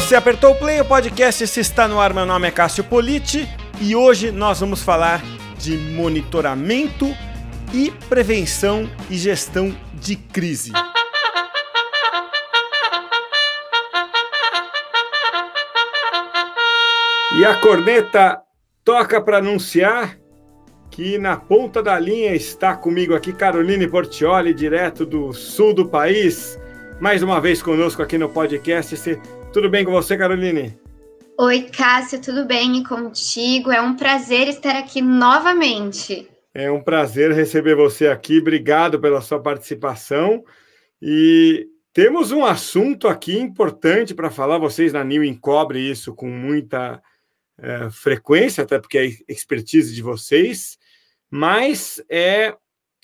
você apertou o play, o podcast se está no ar. Meu nome é Cássio Politi e hoje nós vamos falar de monitoramento e prevenção e gestão de crise. E a corneta toca para anunciar que na ponta da linha está comigo aqui Caroline Portioli, direto do sul do país, mais uma vez conosco aqui no podcast. Tudo bem com você, Caroline? Oi, Cássio, tudo bem e contigo? É um prazer estar aqui novamente. É um prazer receber você aqui. Obrigado pela sua participação. E temos um assunto aqui importante para falar. Vocês na New encobrem isso com muita é, frequência, até porque é expertise de vocês. Mas é,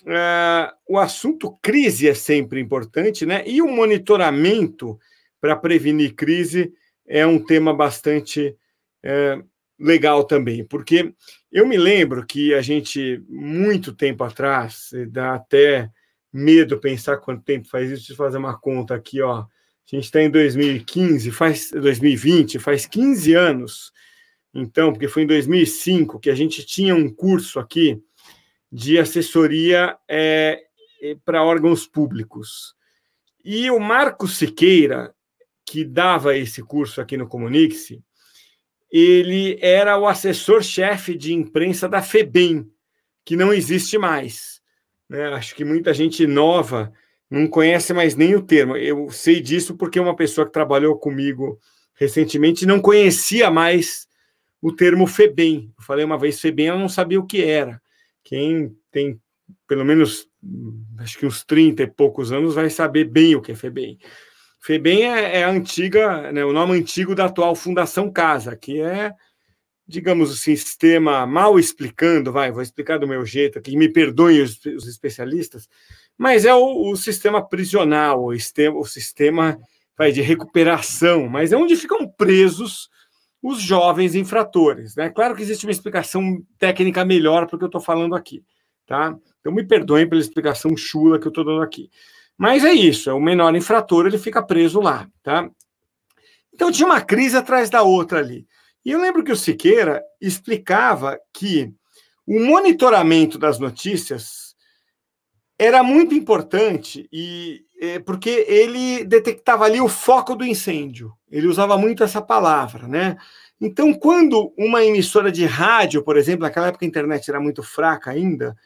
é o assunto crise é sempre importante, né? E o monitoramento para prevenir crise é um tema bastante é, legal também, porque eu me lembro que a gente, muito tempo atrás, dá até medo pensar quanto tempo faz isso, deixa eu fazer uma conta aqui, ó. A gente está em 2015, faz 2020, faz 15 anos, então, porque foi em 2005 que a gente tinha um curso aqui de assessoria é, para órgãos públicos. E o Marco Siqueira, que dava esse curso aqui no Comunique-se, ele era o assessor-chefe de imprensa da FEBEM, que não existe mais. Né? Acho que muita gente nova não conhece mais nem o termo. Eu sei disso porque uma pessoa que trabalhou comigo recentemente não conhecia mais o termo FEBEM. Eu falei uma vez FEBEM, ela não sabia o que era. Quem tem pelo menos acho que uns 30 e poucos anos vai saber bem o que é FEBEM. FEBEM é, é a antiga, né, o nome antigo da atual Fundação Casa, que é, digamos, o sistema, mal explicando, vai, vou explicar do meu jeito aqui, me perdoem os, os especialistas, mas é o, o, sistema prisional, o sistema, o sistema vai, de recuperação, mas é onde ficam presos os jovens infratores. Né? Claro que existe uma explicação técnica melhor para o que eu estou falando aqui. Tá? Então me perdoem pela explicação chula que eu estou dando aqui. Mas é isso, é o menor infrator, ele fica preso lá, tá? Então tinha uma crise atrás da outra ali. E eu lembro que o Siqueira explicava que o monitoramento das notícias era muito importante e é, porque ele detectava ali o foco do incêndio. Ele usava muito essa palavra, né? Então, quando uma emissora de rádio, por exemplo, naquela época a internet era muito fraca ainda,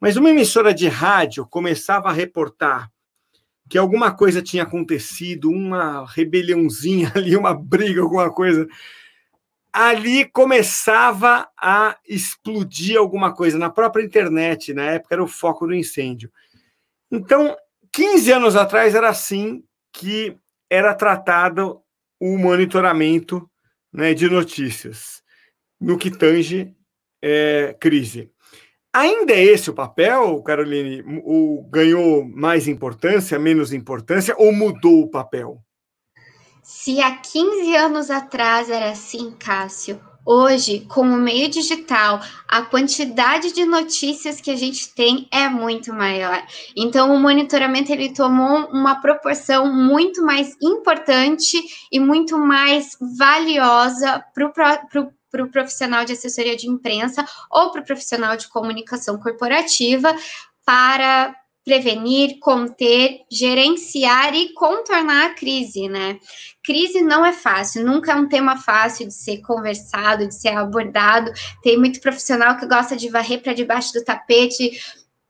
mas uma emissora de rádio começava a reportar que alguma coisa tinha acontecido, uma rebeliãozinha ali, uma briga, alguma coisa. Ali começava a explodir alguma coisa na própria internet, na época era o foco do incêndio. Então, 15 anos atrás era assim que era tratado o monitoramento né, de notícias no que tange é, crise. Ainda é esse o papel, Caroline? O, ganhou mais importância, menos importância, ou mudou o papel? Se há 15 anos atrás era assim, Cássio, hoje, com o meio digital, a quantidade de notícias que a gente tem é muito maior. Então, o monitoramento ele tomou uma proporção muito mais importante e muito mais valiosa para o para o profissional de assessoria de imprensa ou para o profissional de comunicação corporativa para prevenir, conter, gerenciar e contornar a crise, né? Crise não é fácil, nunca é um tema fácil de ser conversado, de ser abordado. Tem muito profissional que gosta de varrer para debaixo do tapete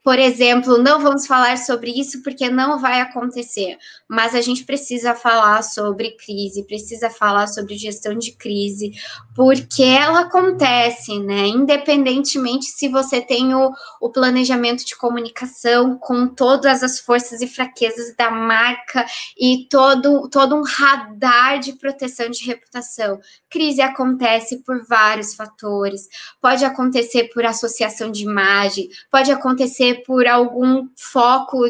por exemplo, não vamos falar sobre isso porque não vai acontecer, mas a gente precisa falar sobre crise, precisa falar sobre gestão de crise, porque ela acontece, né? Independentemente se você tem o, o planejamento de comunicação com todas as forças e fraquezas da marca e todo, todo um radar de proteção de reputação. Crise acontece por vários fatores, pode acontecer por associação de imagem, pode acontecer por algum foco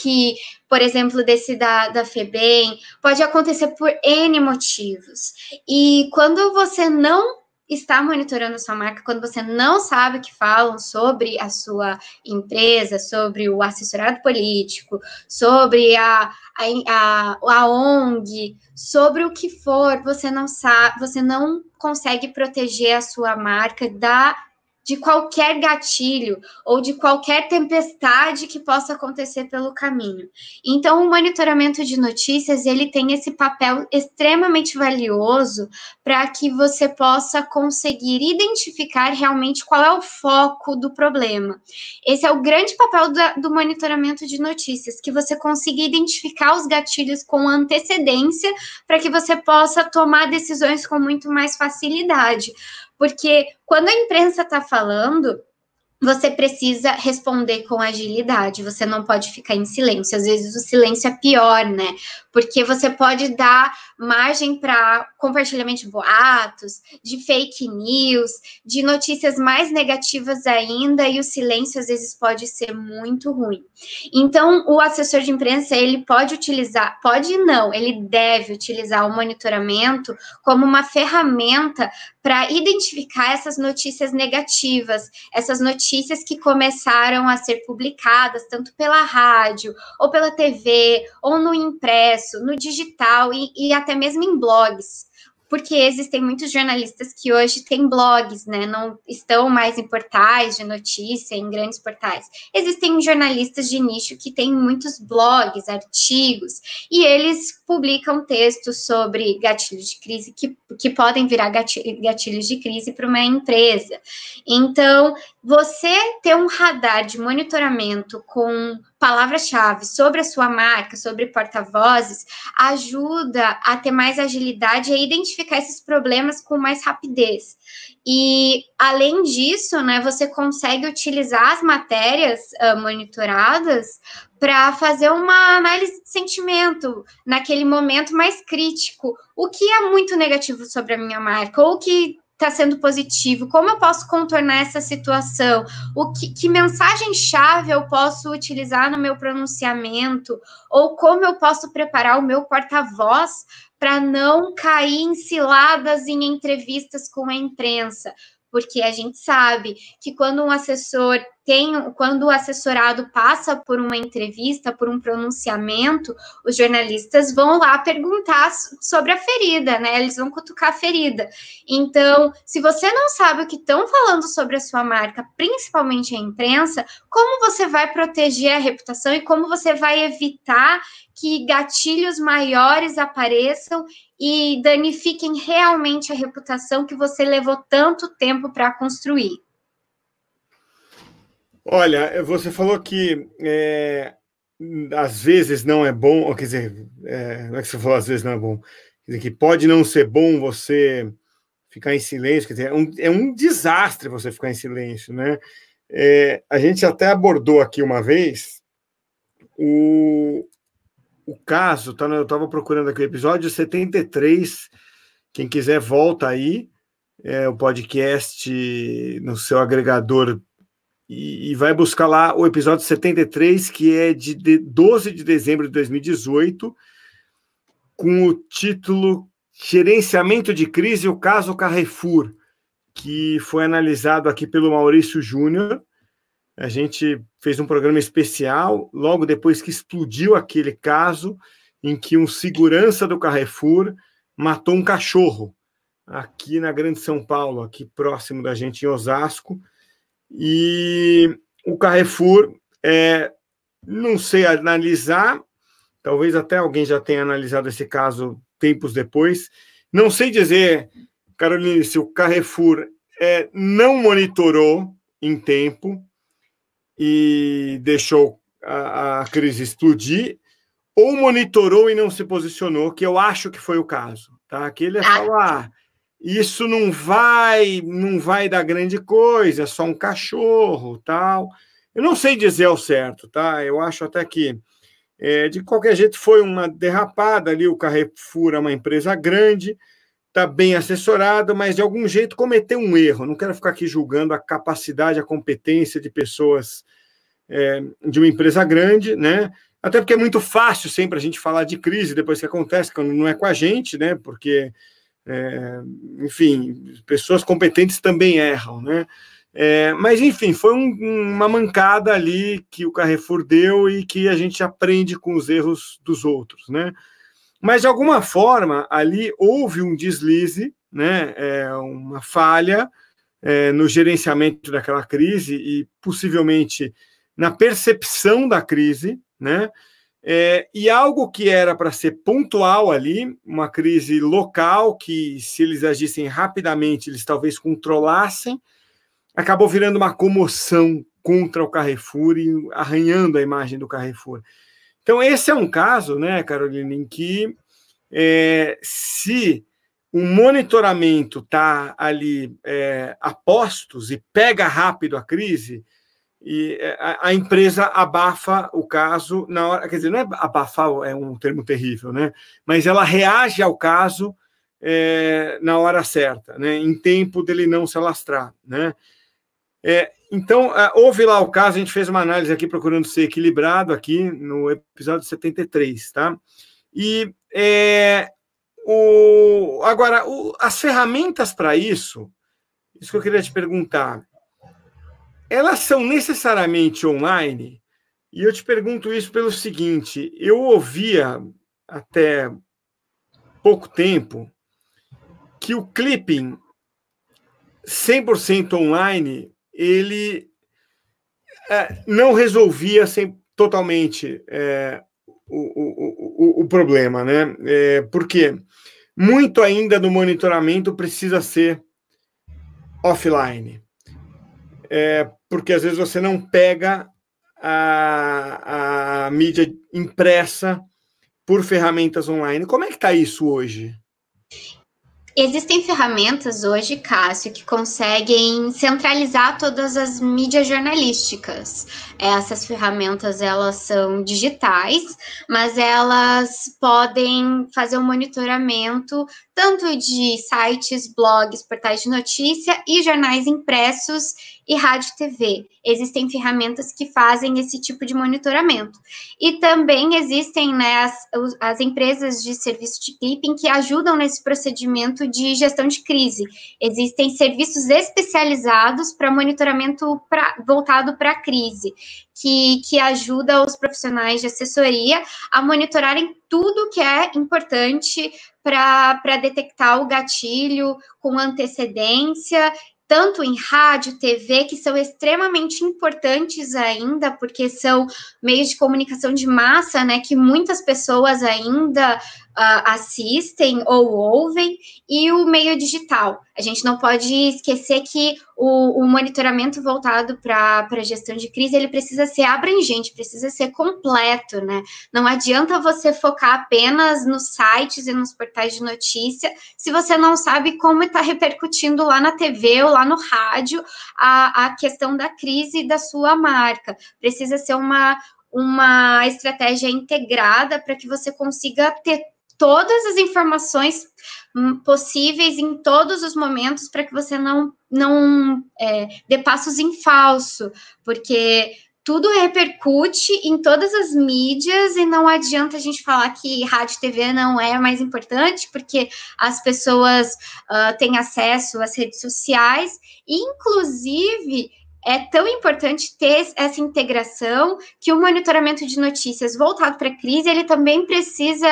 que, por exemplo, desse da, da FEBEM, pode acontecer por N motivos. E quando você não está monitorando sua marca, quando você não sabe o que falam sobre a sua empresa, sobre o assessorado político, sobre a, a, a, a ONG, sobre o que for, você não sabe, você não consegue proteger a sua marca da de qualquer gatilho ou de qualquer tempestade que possa acontecer pelo caminho. Então, o monitoramento de notícias, ele tem esse papel extremamente valioso para que você possa conseguir identificar realmente qual é o foco do problema. Esse é o grande papel do, do monitoramento de notícias, que você consiga identificar os gatilhos com antecedência para que você possa tomar decisões com muito mais facilidade. Porque quando a imprensa está falando, você precisa responder com agilidade, você não pode ficar em silêncio. Às vezes o silêncio é pior, né? Porque você pode dar margem para compartilhamento de boatos, de fake news, de notícias mais negativas ainda, e o silêncio às vezes pode ser muito ruim. Então, o assessor de imprensa, ele pode utilizar, pode não, ele deve utilizar o monitoramento como uma ferramenta para identificar essas notícias negativas, essas notícias que começaram a ser publicadas tanto pela rádio, ou pela TV, ou no impresso, no digital e, e até mesmo em blogs porque existem muitos jornalistas que hoje têm blogs, né? Não estão mais em portais de notícia, em grandes portais. Existem jornalistas de nicho que têm muitos blogs, artigos, e eles publicam textos sobre gatilhos de crise que, que podem virar gatilhos de crise para uma empresa. Então, você ter um radar de monitoramento com palavras-chave sobre a sua marca, sobre porta-vozes, ajuda a ter mais agilidade e a identificar esses problemas com mais rapidez. E além disso, né, você consegue utilizar as matérias uh, monitoradas para fazer uma análise de sentimento naquele momento mais crítico. O que é muito negativo sobre a minha marca, ou que está sendo positivo? Como eu posso contornar essa situação? O que, que mensagem-chave eu posso utilizar no meu pronunciamento? Ou como eu posso preparar o meu porta-voz para não cair em ciladas em entrevistas com a imprensa? Porque a gente sabe que quando um assessor tem, quando o assessorado passa por uma entrevista, por um pronunciamento, os jornalistas vão lá perguntar sobre a ferida, né? Eles vão cutucar a ferida. Então, se você não sabe o que estão falando sobre a sua marca, principalmente a imprensa, como você vai proteger a reputação e como você vai evitar que gatilhos maiores apareçam e danifiquem realmente a reputação que você levou tanto tempo para construir? Olha, você falou que é, às vezes não é bom, ou, quer dizer, é, não é que você falou às vezes não é bom, quer dizer, que pode não ser bom você ficar em silêncio, quer dizer, é um, é um desastre você ficar em silêncio, né? É, a gente até abordou aqui uma vez o, o caso, tá, eu estava procurando aqui o episódio 73, quem quiser volta aí, é, o podcast no seu agregador e, e, vai buscar lá o episódio 73, que é de, de 12 de dezembro de 2018, com o título Gerenciamento de Crise, o caso Carrefour, que foi analisado aqui pelo Maurício Júnior. A gente fez um programa especial logo depois que explodiu aquele caso em que um segurança do Carrefour matou um cachorro aqui na Grande São Paulo, aqui próximo da gente em Osasco. E o Carrefour, é, não sei analisar, talvez até alguém já tenha analisado esse caso tempos depois. Não sei dizer, Caroline, se o Carrefour é, não monitorou em tempo e deixou a, a crise explodir, ou monitorou e não se posicionou, que eu acho que foi o caso. Tá? Que ele ah. falou, ah, isso não vai, não vai dar grande coisa, é só um cachorro, tal. Eu não sei dizer ao certo, tá? Eu acho até que é, de qualquer jeito foi uma derrapada ali. O Carrefour é uma empresa grande, está bem assessorado, mas de algum jeito cometeu um erro. Não quero ficar aqui julgando a capacidade, a competência de pessoas é, de uma empresa grande, né? Até porque é muito fácil sempre a gente falar de crise depois que acontece, quando não é com a gente, né? Porque É, enfim, pessoas competentes também erram, né? É, mas, enfim, foi um, uma mancada ali que o Carrefour deu e que a gente aprende com os erros dos outros, né? Mas, de alguma forma, ali houve um deslize, né? É, uma falha é, no gerenciamento daquela crise e possivelmente na percepção da crise, né? É, e algo que era para ser pontual ali, uma crise local, que se eles agissem rapidamente, eles talvez controlassem, acabou virando uma comoção contra o Carrefour e arranhando a imagem do Carrefour. Então, esse é um caso, né, Carolina, em que é, se o monitoramento está ali é, a postos e pega rápido a crise, e é, a, a, empresa abafa o caso na hora, quer dizer, não é abafar, é um termo terrível, né? Mas ela reage ao caso é, na hora certa, né? Em tempo dele não se alastrar, né? É, então, é, houve lá o caso, a gente fez uma análise aqui procurando ser equilibrado aqui no episódio 73, tá? E é, o, agora, o, as ferramentas para isso, isso que eu queria te perguntar, elas são necessariamente online? E eu te pergunto isso pelo seguinte: eu ouvia até pouco tempo que o clipping 100% online ele é, não resolvia sem, totalmente é, o, o, o, o, problema, né? É, porque muito ainda do monitoramento precisa ser offline. É, porque às vezes você não pega a, a mídia impressa por ferramentas online. Como é que está isso hoje? Existem ferramentas hoje, Cássio, que conseguem centralizar todas as mídias jornalísticas. Essas ferramentas elas são digitais, mas elas podem fazer um monitoramento tanto de sites, blogs, portais de notícia e jornais impressos e rádio TV. Existem ferramentas que fazem esse tipo de monitoramento. E também existem né, as, as empresas de serviço de clipping que ajudam nesse procedimento de gestão de crise. Existem serviços especializados para monitoramento pra, voltado para a crise, que, que ajuda os profissionais de assessoria a monitorarem tudo que é importante para detectar o gatilho com antecedência tanto em rádio, TV, que são extremamente importantes ainda, porque são meios de comunicação de massa, né, que muitas pessoas ainda uh, assistem ou ouvem, e o meio digital. A gente não pode esquecer que o, o monitoramento voltado para a gestão de crise ele precisa ser abrangente, precisa ser completo, né? Não adianta você focar apenas nos sites e nos portais de notícia se você não sabe como está repercutindo lá na TV ou lá no rádio a, a questão da crise da sua marca. Precisa ser uma, uma estratégia integrada para que você consiga ter todas as informações hum, possíveis em todos os momentos para que você não, não é, dê passos em falso, porque tudo repercute em todas as mídias e não adianta a gente falar que rádio e TV não é mais importante, porque as pessoas uh, têm acesso às redes sociais, inclusive é tão importante ter essa integração que o monitoramento de notícias voltado para a crise ele também precisa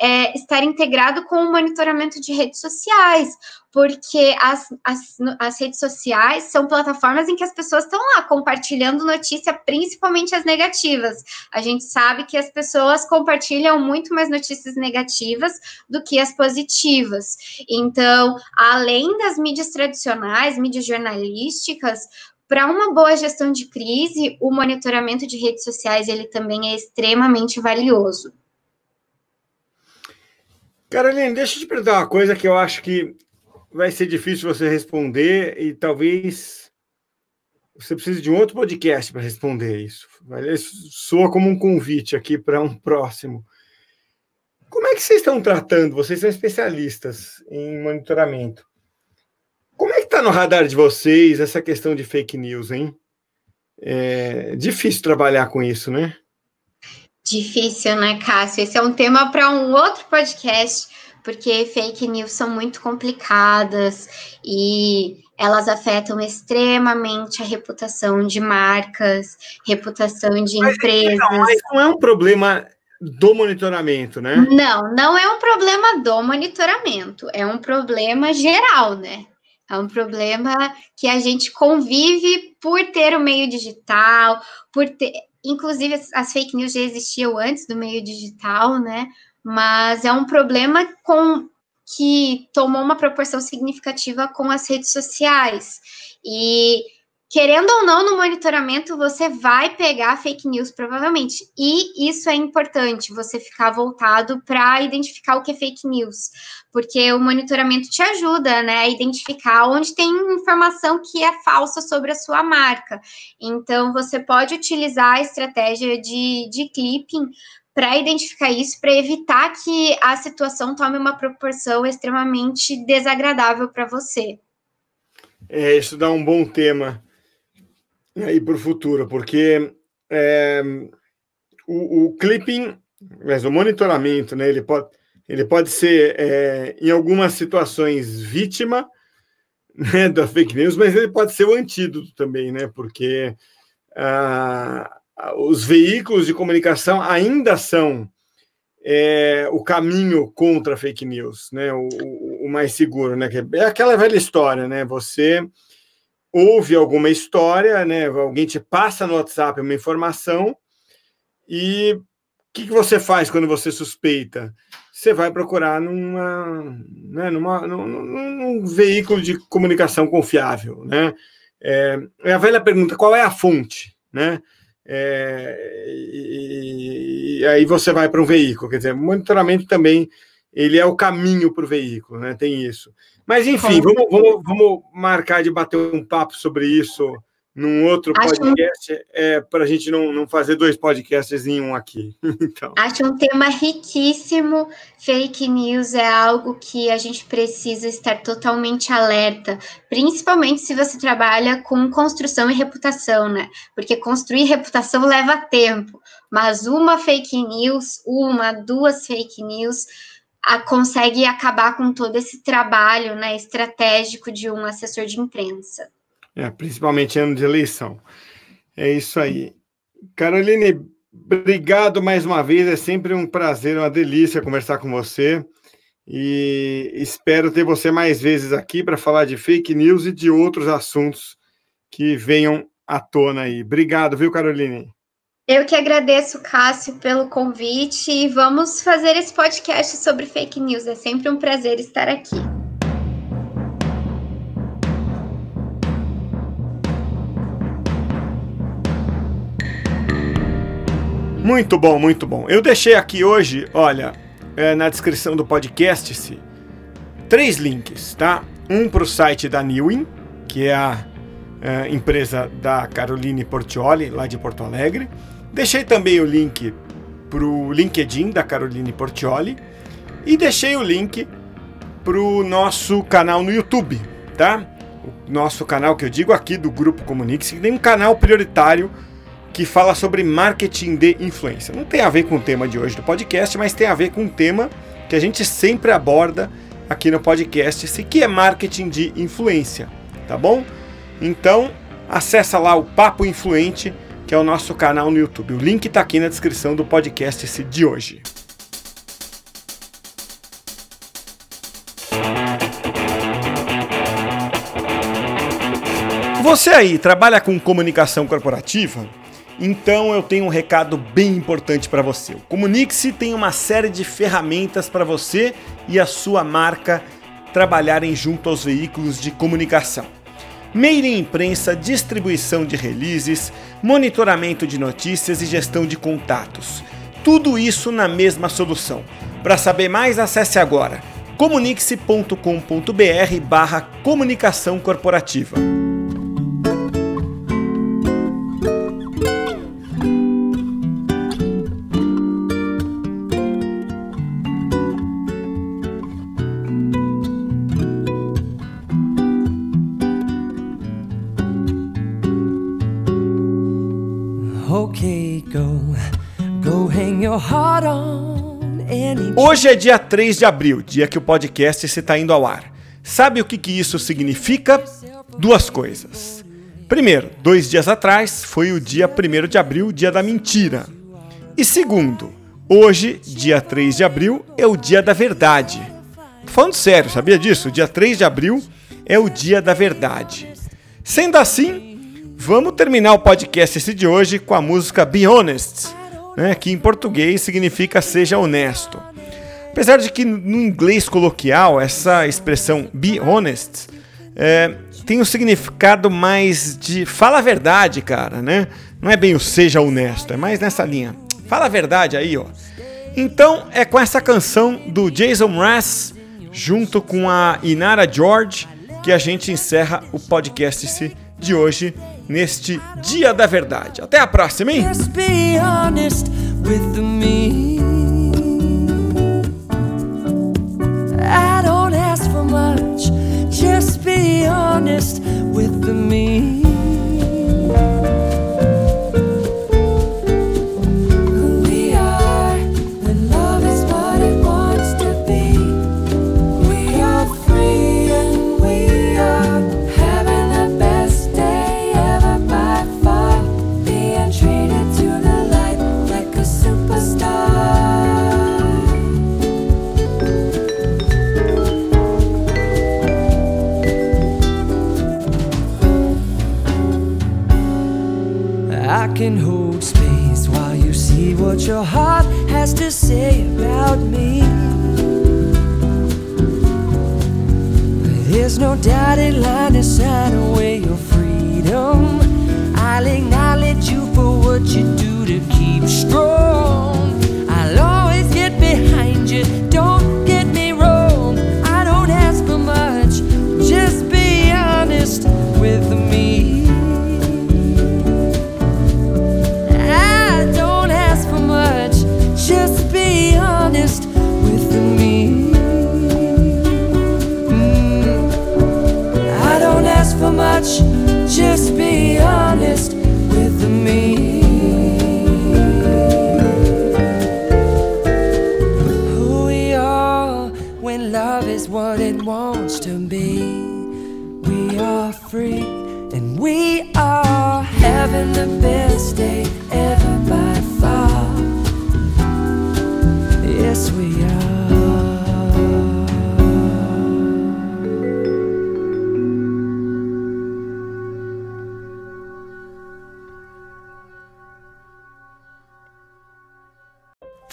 é, estar integrado com o monitoramento de redes sociais, porque as, as, as redes sociais são plataformas em que as pessoas estão lá compartilhando notícia, principalmente as negativas. A gente sabe que as pessoas compartilham muito mais notícias negativas do que as positivas. Então, além das mídias tradicionais, mídias jornalísticas, para uma boa gestão de crise, o monitoramento de redes sociais ele também é extremamente valioso. Caroline, deixa eu te perguntar uma coisa que eu acho que vai ser difícil você responder e talvez você precise de um outro podcast para responder isso. Soa como um convite aqui para um próximo. Como é que vocês estão tratando? Vocês são especialistas em monitoramento. Está no radar de vocês essa questão de fake news, hein? É difícil trabalhar com isso, né? Difícil, né, Cássio? Esse é um tema para um outro podcast, porque fake news são muito complicadas e elas afetam extremamente a reputação de marcas, reputação de mas, empresas. Não, mas não é um problema do monitoramento, né? Não, não é um problema do monitoramento, é um problema geral, né? É um problema que a gente convive por ter o meio digital, por ter. Inclusive, as fake news já existiam antes do meio digital, né? Mas é um problema com que tomou uma proporção significativa com as redes sociais. E querendo ou não, no monitoramento você vai pegar fake news provavelmente. E isso é importante, você ficar voltado para identificar o que é fake news, porque o monitoramento te ajuda, né, a identificar onde tem informação que é falsa sobre a sua marca. Então você pode utilizar a estratégia de, de clipping para identificar isso, para evitar que a situação tome uma proporção extremamente desagradável para você. É, isso dá um bom tema aí para o futuro, porque é, o, o, clipping, mas o monitoramento, né, ele pode, ele pode ser, é, em algumas situações, vítima né, da fake news, mas ele pode ser o antídoto também, né, porque ah, os veículos de comunicação ainda são é, o caminho contra a fake news, né, o, o, mais seguro, né, é aquela velha história, né, você ouve alguma história, né? Alguém te passa no WhatsApp uma informação e o que, que você faz quando você suspeita? Você vai procurar numa, né, numa, num, num veículo de comunicação confiável, né? É, é, a velha pergunta: qual é a fonte, né? É, e, e, aí você vai para um veículo, quer dizer, monitoramento também ele é o caminho para o veículo, né? Tem isso. Mas, enfim, vamos, vamos, vamos marcar de bater um papo sobre isso num outro podcast, um... é, para a gente não, não fazer dois podcasts em um aqui. então. Acho um tema riquíssimo. Fake news é algo que a gente precisa estar totalmente alerta, principalmente se você trabalha com construção e reputação, né? Porque construir reputação leva tempo, mas uma fake news, uma, duas fake news a, consegue acabar com todo esse trabalho né, estratégico de um assessor de imprensa. É, principalmente ano de eleição. É isso aí. Caroline, obrigado mais uma vez. É sempre um prazer, uma delícia conversar com você. E espero ter você mais vezes aqui para falar de fake news e de outros assuntos que venham à tona aí. Obrigado, viu, Caroline? Eu que agradeço, Cássio, pelo convite e vamos fazer esse podcast sobre fake news. É sempre um prazer estar aqui. Muito bom, muito bom. Eu deixei aqui hoje, olha, é, na descrição do podcast, três links, tá? Um para o site da Newin, que é a é, empresa da Caroline Portioli, lá de Porto Alegre Deixei também o link para o LinkedIn da Caroline Portioli e deixei o link para o nosso canal no YouTube, tá? O nosso canal que eu digo aqui do Grupo Comunix, que tem um canal prioritário que fala sobre marketing de influência. Não tem a ver com o tema de hoje do podcast, mas tem a ver com um tema que a gente sempre aborda aqui no podcast, que é marketing de influência, tá bom? Então, acessa lá o Papo Influente que é o nosso canal no YouTube. O link está aqui na descrição do podcast de hoje. Você aí trabalha com comunicação corporativa? Então eu tenho um recado bem importante para você. O Comunique-se tem uma série de ferramentas para você e a sua marca trabalharem junto aos veículos de comunicação mail em imprensa, distribuição de releases, monitoramento de notícias e gestão de contatos. Tudo isso na mesma solução. Para saber mais, acesse agora comunique-se.com.br barra comunicação corporativa. Okay, go, go hang your heart on any... Hoje é dia 3 de abril, dia que o podcast está indo ao ar. Sabe o que, que isso significa? Duas coisas. Primeiro, dois dias atrás foi o dia 1 de abril, dia da mentira. E segundo, hoje, dia 3 de abril, é o dia da verdade. Tô falando sério, sabia disso? Dia 3 de abril é o dia da verdade. Sendo assim, vamos terminar o podcast esse de hoje com a música Be Honest, né, que em português significa seja honesto. Apesar de que no inglês coloquial essa expressão be honest é, tem um significado mais de fala a verdade, cara, né? Não é bem o seja honesto, é mais nessa linha. Fala a verdade aí, ó. Então é com essa canção do Jason Mraz junto com a Inara George que a gente encerra o podcast de hoje neste Dia da Verdade. Até a próxima, hein? Just be honest with me.